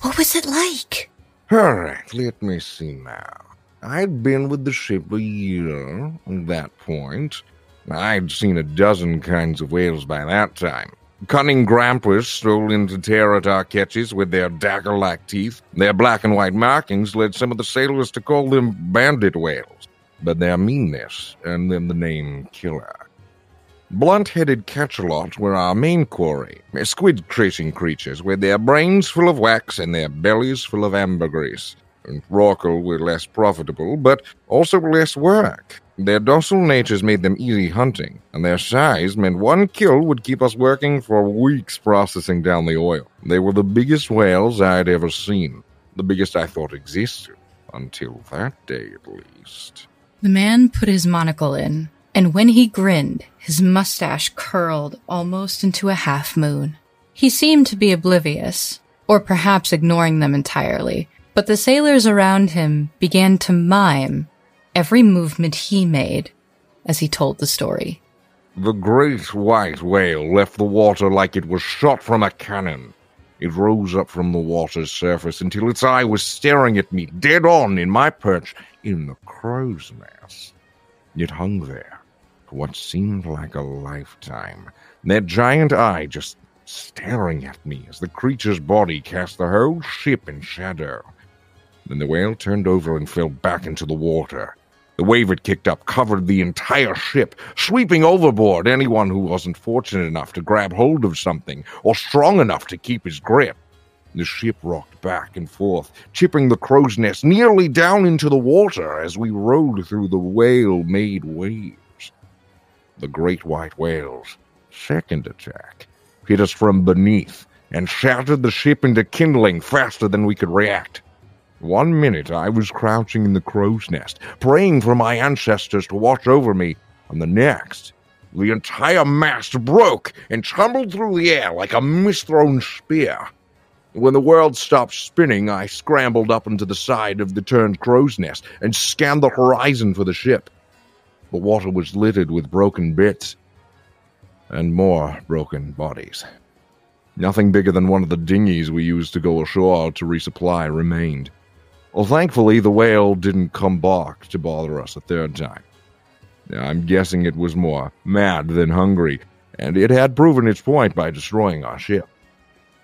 What was it like? Alright, let me see now. I'd been with the ship a year at that point. I'd seen a dozen kinds of whales by that time. Cunning grampers stole into Terratar catches with their dagger like teeth. Their black and white markings led some of the sailors to call them bandit whales, but their meanness earned them the name killer. Blunt headed cachalots were our main quarry, squid chasing creatures with their brains full of wax and their bellies full of ambergris. And Rorqual were less profitable, but also less work. Their docile natures made them easy hunting, and their size meant one kill would keep us working for weeks processing down the oil. They were the biggest whales I'd ever seen, the biggest I thought existed, until that day at least. The man put his monocle in, and when he grinned, his mustache curled almost into a half moon. He seemed to be oblivious, or perhaps ignoring them entirely, but the sailors around him began to mime every movement he made as he told the story. The great white whale left the water like it was shot from a cannon. It rose up from the water's surface until its eye was staring at me dead on in my perch in the crow's nest. It hung there for what seemed like a lifetime, that giant eye just staring at me as the creature's body cast the whole ship in shadow. Then the whale turned over and fell back into the water. The wave it kicked up covered the entire ship, sweeping overboard anyone who wasn't fortunate enough to grab hold of something or strong enough to keep his grip. The ship rocked back and forth, chipping the crow's nest nearly down into the water as we rode through the whale made waves. The great white whale's second attack hit us from beneath and shattered the ship into kindling faster than we could react. One minute I was crouching in the crow's nest, praying for my ancestors to watch over me, and the next, the entire mast broke and tumbled through the air like a misthrown spear. When the world stopped spinning, I scrambled up into the side of the turned crow's nest and scanned the horizon for the ship. The water was littered with broken bits and more broken bodies. Nothing bigger than one of the dinghies we used to go ashore to resupply remained. Well, thankfully, the whale didn't come back to bother us a third time. I'm guessing it was more mad than hungry, and it had proven its point by destroying our ship.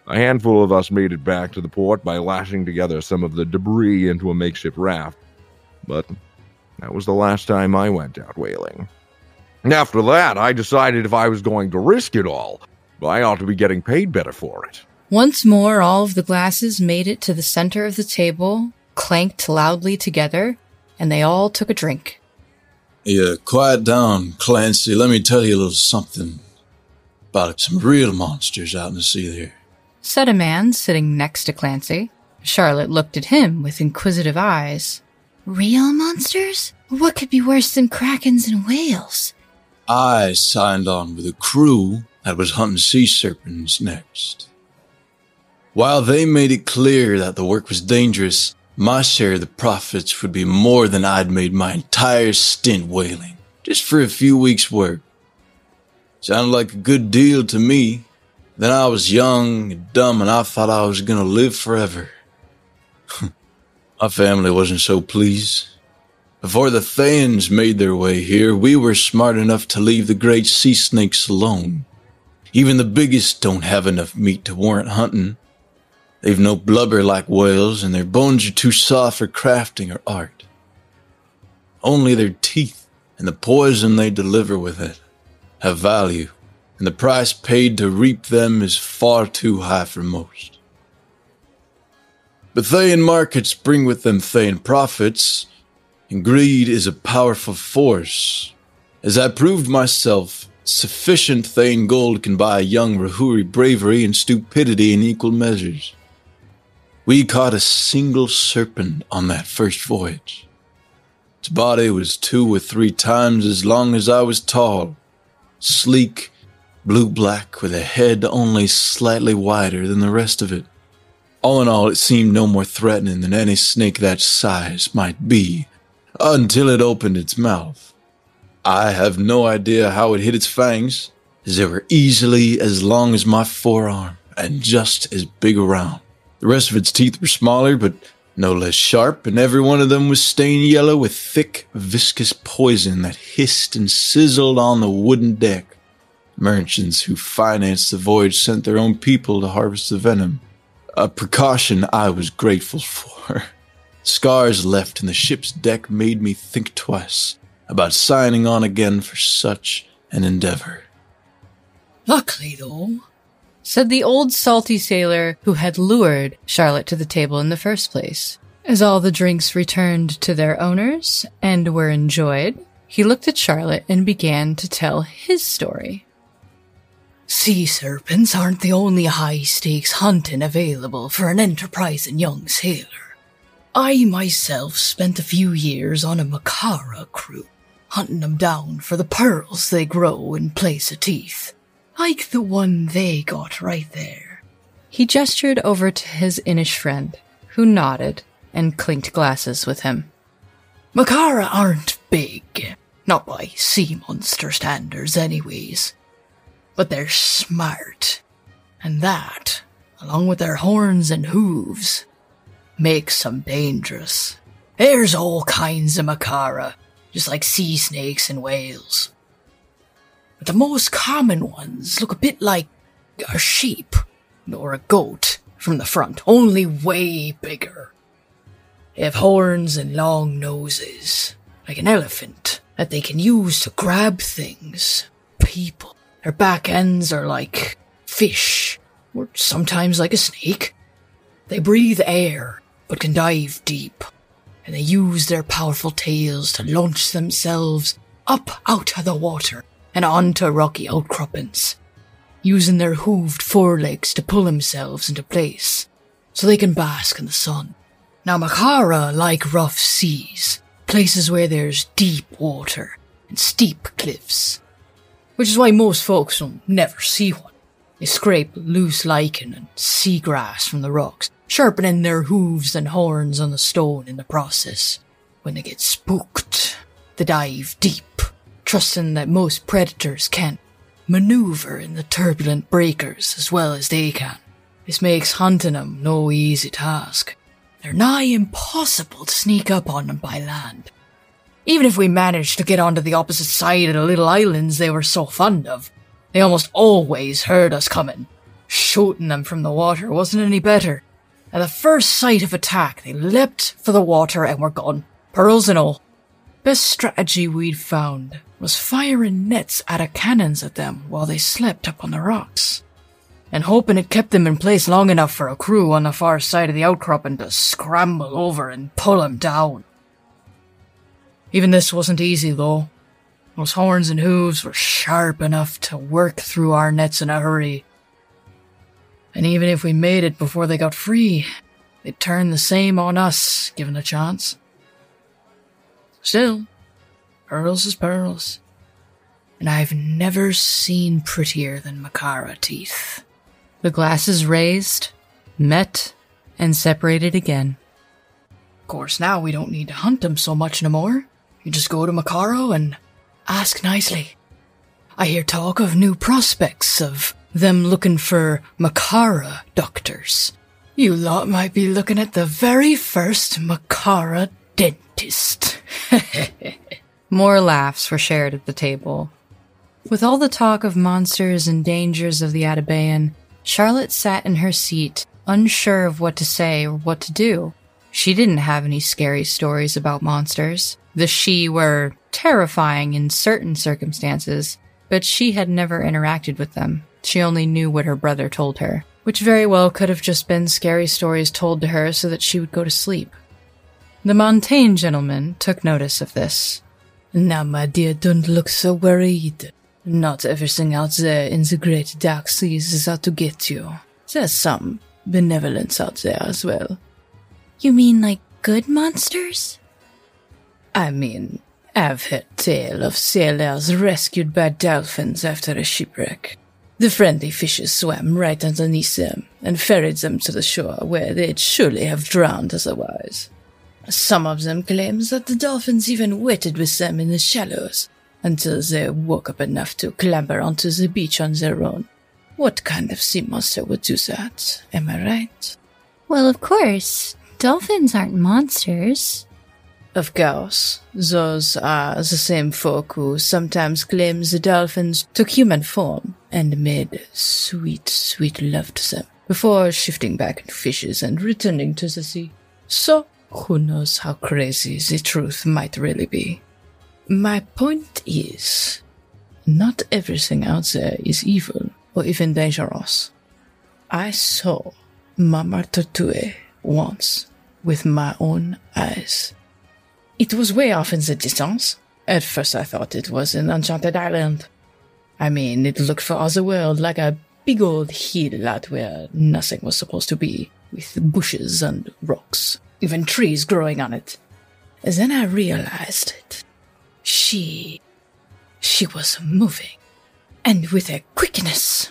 A handful of us made it back to the port by lashing together some of the debris into a makeshift raft, but that was the last time I went out whaling. After that, I decided if I was going to risk it all, I ought to be getting paid better for it. Once more, all of the glasses made it to the center of the table, clanked loudly together, and they all took a drink. Yeah, quiet down, Clancy. Let me tell you a little something about some real monsters out in the sea there. Said a man sitting next to Clancy. Charlotte looked at him with inquisitive eyes. Real monsters? What could be worse than krakens and whales? I signed on with a crew that was hunting sea serpents next. While they made it clear that the work was dangerous, my share of the profits would be more than I'd made my entire stint whaling, just for a few weeks' work. Sounded like a good deal to me. Then I was young and dumb and I thought I was gonna live forever. My family wasn't so pleased. Before the Theans made their way here, we were smart enough to leave the great sea snakes alone. Even the biggest don't have enough meat to warrant hunting. They've no blubber like whales, and their bones are too soft for crafting or art. Only their teeth and the poison they deliver with it have value, and the price paid to reap them is far too high for most. But Thean markets bring with them Thean profits, and greed is a powerful force. As I proved myself, sufficient Thean gold can buy young Rahuri bravery and stupidity in equal measures. We caught a single serpent on that first voyage. Its body was two or three times as long as I was tall, sleek, blue black, with a head only slightly wider than the rest of it. All in all, it seemed no more threatening than any snake that size might be until it opened its mouth. I have no idea how it hit its fangs, as they were easily as long as my forearm and just as big around. The rest of its teeth were smaller, but no less sharp, and every one of them was stained yellow with thick, viscous poison that hissed and sizzled on the wooden deck. Merchants who financed the voyage sent their own people to harvest the venom, a precaution I was grateful for. Scars left in the ship's deck made me think twice about signing on again for such an endeavor. Luckily, though, said the old salty sailor who had lured Charlotte to the table in the first place. As all the drinks returned to their owners and were enjoyed, he looked at Charlotte and began to tell his story. sea serpents aren't the only high stakes hunting available for an enterprising young sailor. I myself spent a few years on a Makara crew, hunting them down for the pearls they grow in place of teeth like the one they got right there. He gestured over to his Inish friend, who nodded and clinked glasses with him. Makara aren't big, not by sea monster standards, anyways. But they're smart, and that, along with their horns and hooves, makes them dangerous. There's all kinds of Makara, just like sea snakes and whales. The most common ones look a bit like a sheep or a goat from the front, only way bigger. They have horns and long noses, like an elephant, that they can use to grab things, people. Their back ends are like fish, or sometimes like a snake. They breathe air, but can dive deep, and they use their powerful tails to launch themselves up out of the water and onto rocky outcroppings, using their hooved forelegs to pull themselves into place so they can bask in the sun. Now, Makara like rough seas, places where there's deep water and steep cliffs, which is why most folks will never see one. They scrape loose lichen and seagrass from the rocks, sharpening their hooves and horns on the stone in the process. When they get spooked, they dive deep trusting that most predators can maneuver in the turbulent breakers as well as they can. This makes hunting them no easy task. They're nigh impossible to sneak up on them by land. Even if we managed to get onto the opposite side of the little islands they were so fond of, they almost always heard us coming. Shooting them from the water wasn't any better. At the first sight of attack, they leapt for the water and were gone, pearls and all. Best strategy we'd found was firing nets out of cannons at them while they slept up on the rocks, and hoping it kept them in place long enough for a crew on the far side of the outcropping to scramble over and pull them down. Even this wasn't easy, though. Those horns and hooves were sharp enough to work through our nets in a hurry. And even if we made it before they got free, they'd turn the same on us, given a chance. Still, Pearls is pearls. And I've never seen prettier than Makara teeth. The glasses raised, met, and separated again. Of course, now we don't need to hunt them so much no more. You just go to Makaro and ask nicely. I hear talk of new prospects of them looking for Makara doctors. You lot might be looking at the very first Makara dentist. More laughs were shared at the table. With all the talk of monsters and dangers of the Atabean, Charlotte sat in her seat, unsure of what to say or what to do. She didn't have any scary stories about monsters. The Sidhe were terrifying in certain circumstances, but she had never interacted with them. She only knew what her brother told her, which very well could have just been scary stories told to her so that she would go to sleep. The Montaigne gentleman took notice of this. Now, my dear, don't look so worried. Not everything out there in the great dark seas is out to get you. There's some benevolence out there as well. You mean like good monsters? I mean, I've heard tale of sailors rescued by dolphins after a shipwreck. The friendly fishes swam right underneath them and ferried them to the shore where they'd surely have drowned otherwise. Some of them claim that the dolphins even waited with them in the shallows until they woke up enough to clamber onto the beach on their own. What kind of sea monster would do that? Am I right? Well, of course. Dolphins aren't monsters. Of course, those are the same folk who sometimes claim the dolphins took human form and made sweet, sweet love to them before shifting back into fishes and returning to the sea. So, who knows how crazy the truth might really be? My point is, not everything out there is evil or even dangerous. I saw Mama Tortue once with my own eyes. It was way off in the distance. At first I thought it was an enchanted island. I mean, it looked for all the world like a big old hill out where nothing was supposed to be, with bushes and rocks, even trees growing on it. Then I realized it. She. she was moving. And with a quickness.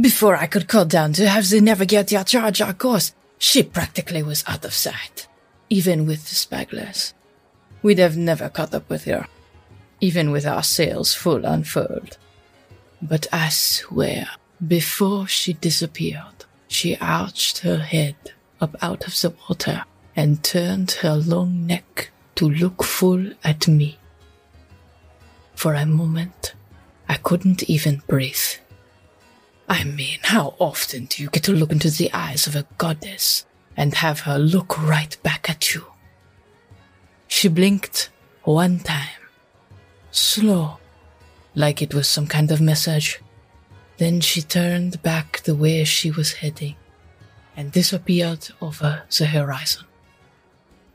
Before I could call down to have the navigator charge our course, she practically was out of sight, even with the spyglass. We'd have never caught up with her, even with our sails full unfurled. But I swear, before she disappeared, she arched her head up out of the water and turned her long neck to look full at me. For a moment, I couldn't even breathe. I mean, how often do you get to look into the eyes of a goddess and have her look right back at you? She blinked one time, slow, like it was some kind of message. Then she turned back the way she was heading and disappeared over the horizon.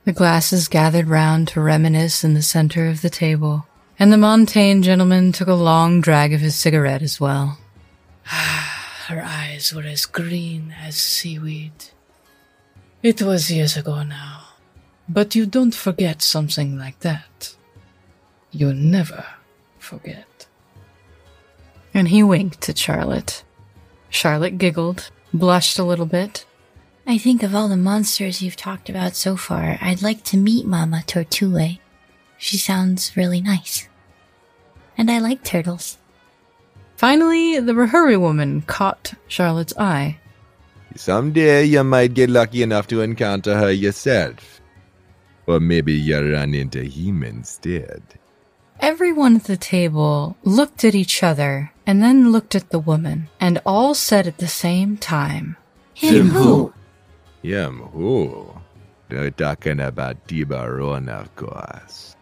The glasses gathered round to reminisce in the center of the table, and the Montaigne gentleman took a long drag of his cigarette as well. Ah her eyes were as green as seaweed. It was years ago now, but you don't forget something like that. You never forget. And he winked at Charlotte. Charlotte giggled, blushed a little bit. I think of all the monsters you've talked about so far, I'd like to meet Mama Tortue. She sounds really nice. And I like turtles. Finally, the Rahuri woman caught Charlotte's eye. Someday you might get lucky enough to encounter her yourself. Or maybe you'll run into him instead. Everyone at the table looked at each other and then looked at the woman, and all said at the same time, Him who? Him who? They're talking about Tiburon, of course.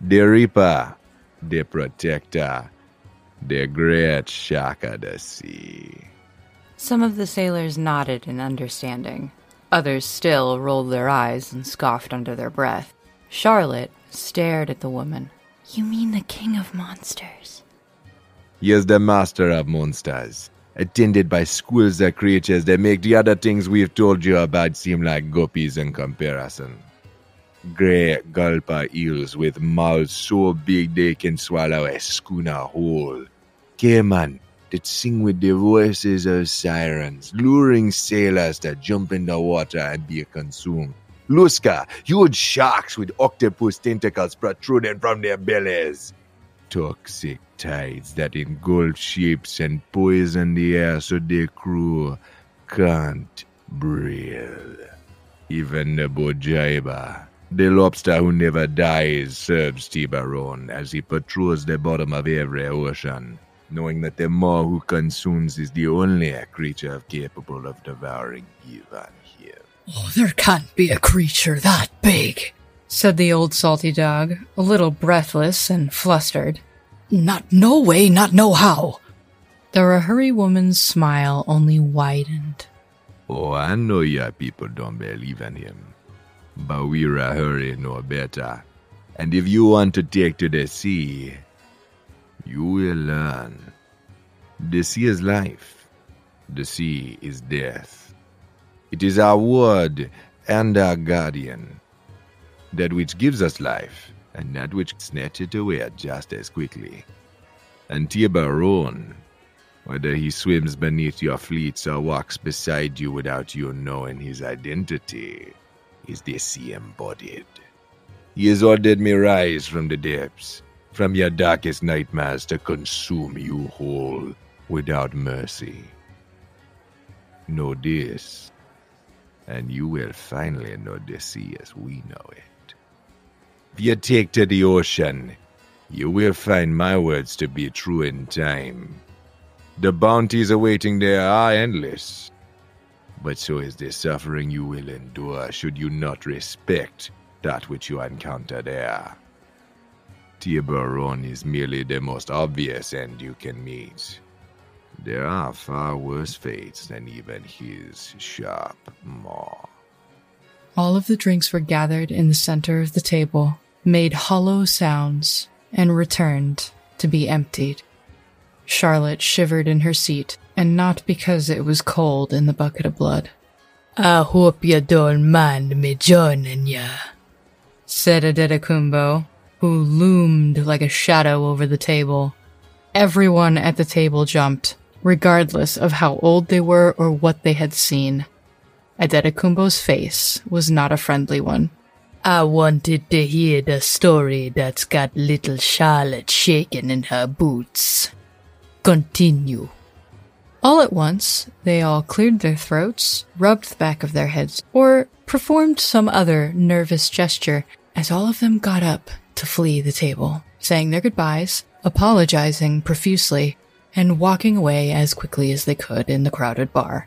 The Reaper, the Protector, the Great Shark of the Sea. Some of the sailors nodded in understanding. Others still rolled their eyes and scoffed under their breath. Charlotte stared at the woman. You mean the king of monsters? He is the master of monsters, attended by schools of creatures that make the other things we've told you about seem like guppies in comparison. Grey gulper eels with mouths so big they can swallow a schooner whole. Cayman that sing with the voices of sirens, luring sailors to jump in the water and be consumed. Luska, huge sharks with octopus tentacles protruding from their bellies. Toxic tides that engulf ships and poison the air so their crew can't breathe. Even the Bojaiba, the lobster who never dies, serves Tiburon as he patrols the bottom of every ocean, knowing that the maw who consumes is the only creature capable of devouring even him. Oh, there can't be a creature that big. Said the old salty dog, a little breathless and flustered. Not no way, not no how. The Rahuri woman's smile only widened. Oh, I know your people don't believe in him. But we Rahuri know better. And if you want to take to the sea, you will learn. The sea is life. The sea is death. It is our word and our guardian. That which gives us life, and that which snatches it away just as quickly. And Tiburon, whether he swims beneath your fleets or walks beside you without you knowing his identity, is the sea embodied. He has ordered me rise from the depths, from your darkest nightmares to consume you whole without mercy. Know this, and you will finally know the sea as we know it. If you take to the ocean, you will find my words to be true in time. The bounties awaiting there are endless, but so is the suffering you will endure should you not respect that which you encounter there. Tiburon is merely the most obvious end you can meet. There are far worse fates than even his sharp maw. All of the drinks were gathered in the center of the table, made hollow sounds, and returned to be emptied. Charlotte shivered in her seat, and not because it was cold in the Bucket o' Blood, I hope you don't mind me joining ya. said Adetakumbo, who loomed like a shadow over the table. Everyone at the table jumped, regardless of how old they were or what they had seen. Adetakumbo's face was not a friendly one. I wanted to hear the story that's got little Charlotte shaking in her boots. Continue. All at once, they all cleared their throats, rubbed the back of their heads, or performed some other nervous gesture as all of them got up to flee the table, saying their goodbyes, apologizing profusely, and walking away as quickly as they could in the crowded bar.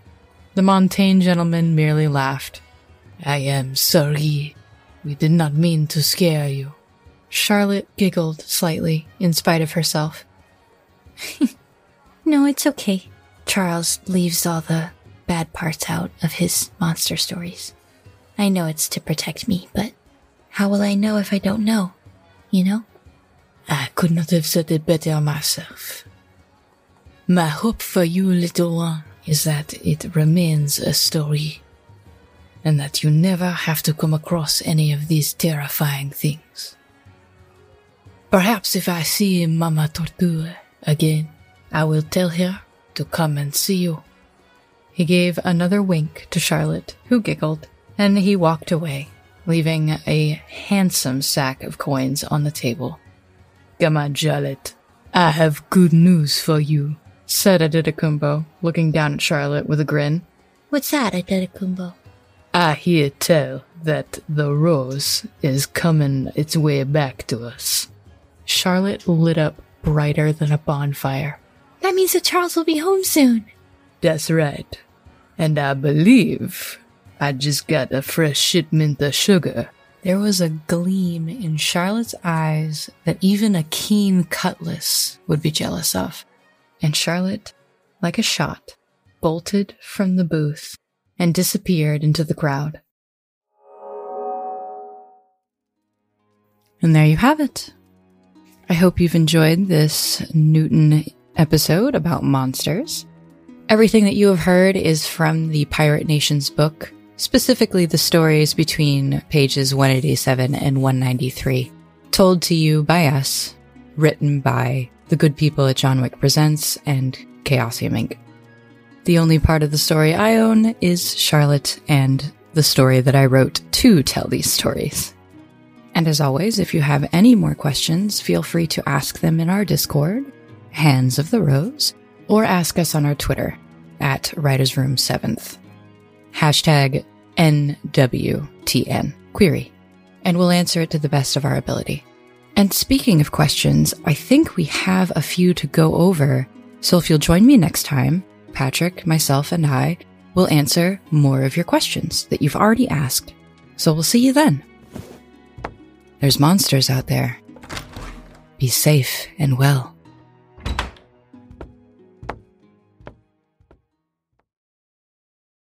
The Montaigne gentleman merely laughed. I am sorry. We did not mean to scare you. Charlotte giggled slightly, in spite of herself. No, it's okay. Charles leaves all the bad parts out of his monster stories. I know it's to protect me, but how will I know if I don't know? You know? I could not have said it better myself. My hope for you, little one, is that it remains a story, and that you never have to come across any of these terrifying things. Perhaps if I see Mama Tortue again, I will tell her to come and see you. He gave another wink to Charlotte, who giggled, and he walked away, leaving a handsome sack of coins on the table. Come on, Charlotte. I have good news for you. Said Aditakumbo, looking down at Charlotte with a grin. What's that, Adetakumbo? I hear tell that the rose is coming its way back to us. Charlotte lit up brighter than a bonfire. That means that Charles will be home soon. That's right. And I believe I just got a fresh shipment of sugar. There was a gleam in Charlotte's eyes that even a keen cutlass would be jealous of. And Charlotte, like a shot, bolted from the booth and disappeared into the crowd. And there you have it. I hope you've enjoyed this NWTN episode about monsters. Everything that you have heard is from the Pirate Nations book, specifically the stories between pages 187 and 193, told to you by us, written by the good people at John Wick Presents and Chaosium Inc. The only part of the story I own is Charlotte and the story that I wrote to tell these stories. And as always, if you have any more questions, feel free to ask them in our Discord, Hands of the Rose, or ask us on our Twitter at Writers Room 7th. Hashtag NWTN query. And we'll answer it to the best of our ability. And speaking of questions, I think we have a few to go over. So if you'll join me next time, Patrick, myself, and I will answer more of your questions that you've already asked. So we'll see you then. There's monsters out there. Be safe and well.